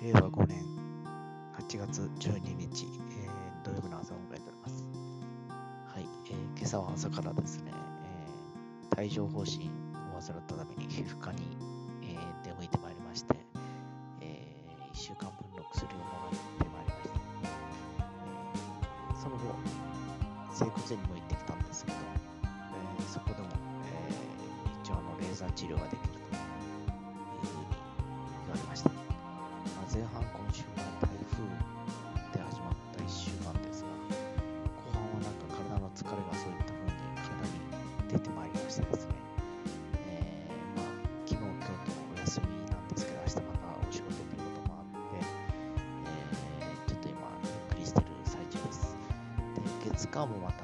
令和5年8月12日、えー、土曜日の朝を迎えております。はい、えー、今朝は朝からですね、えー、帯状疱疹を患ったために皮膚科に、えー、出向いてまいりまして、えー、1週間分の薬をもらってまいりました。えー、その後、整骨院にも行ってきたんですけど、えー、そこでも、えー、一応あのレーザー治療ができるというふうに言われました。前半今週は台風で始まった1週間ですが、後半はなんか体の疲れがそういった風に体に出てまいりましてですね、えー、まあ、昨日、今日とお休みなんですけど、明日またお仕事ということもあって、えー、ちょっと今、ゆっくりしてる最中です。で、月火もまた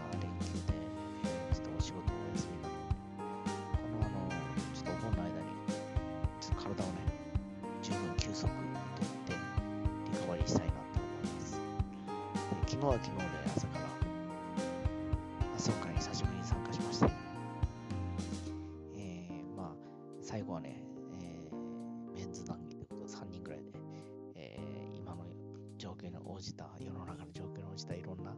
リカバリーしたいなと思います。昨日は昨日で朝から朝会に久しぶりに参加しました。えー、まあ、最後はね、えー、メンズ談義ということで3人ぐらいで、えー、今の状況に応じた、世の中の状況に応じたいろんな、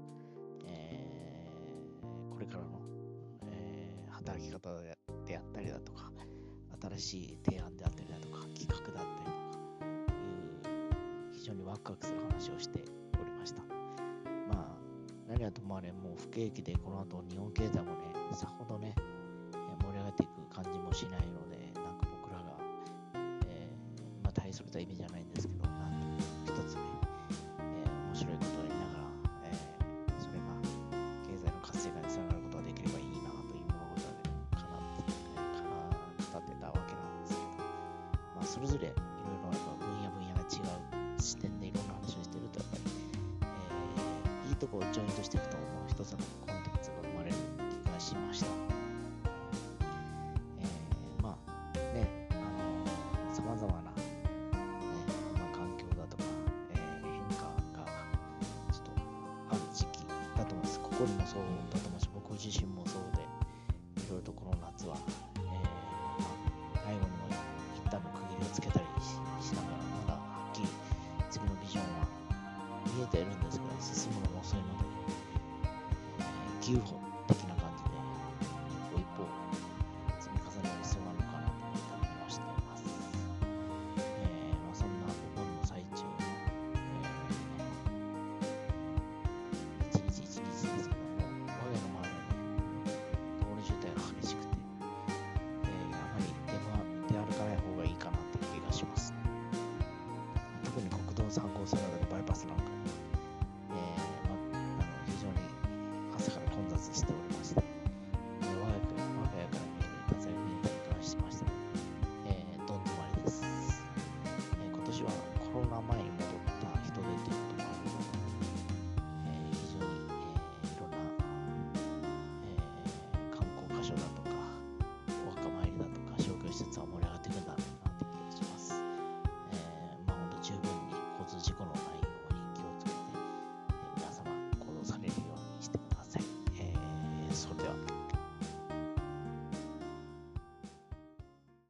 えー、これからの、えー、働き方であったりだとか、新しい提案であったりだとか、企画であったりとか、非常にワクワクする話をしておりました。まあ、何はともあれ、もう不景気で、この後日本経済もね、さほどね、盛り上がっていく感じもしないので、なんか僕らが、えー、まあ、大それた意味じゃないんですけど、なんと一つね、えー、面白いことをやりながら、えー、それが経済の活性化につながることができればいいなという物事で、かなって、かなってたわけなんですけど、まあ、それぞれいろいろ分野分野が違う視点でいいとこをジョイントしていくと、もう一つのコンテンツが生まれる気がしました。えー、まあ、ね、あのさまざまな、ねまあ、環境だとか、えー変化がちょっとある時期だと思います。ここにもそうだと思うし、僕自身もそうで、いろいろとこの夏は、見えているんですけど、進むのも遅いので、えー、牛歩的な感じで、一歩一歩積み重ねる必要があるのかなと思ったりもしています。えーまあ、そんなお盆の最中の、えー一日一日ですけども、我が家の周りはね、道路渋滞が激しくて、えーあまり出ま出歩かない方がいいかなっていう気がします。特に国道3号線は年はコロナ前に戻った人出ということもあるので、えー、非常に、えー、いろんな、えー、観光箇所だった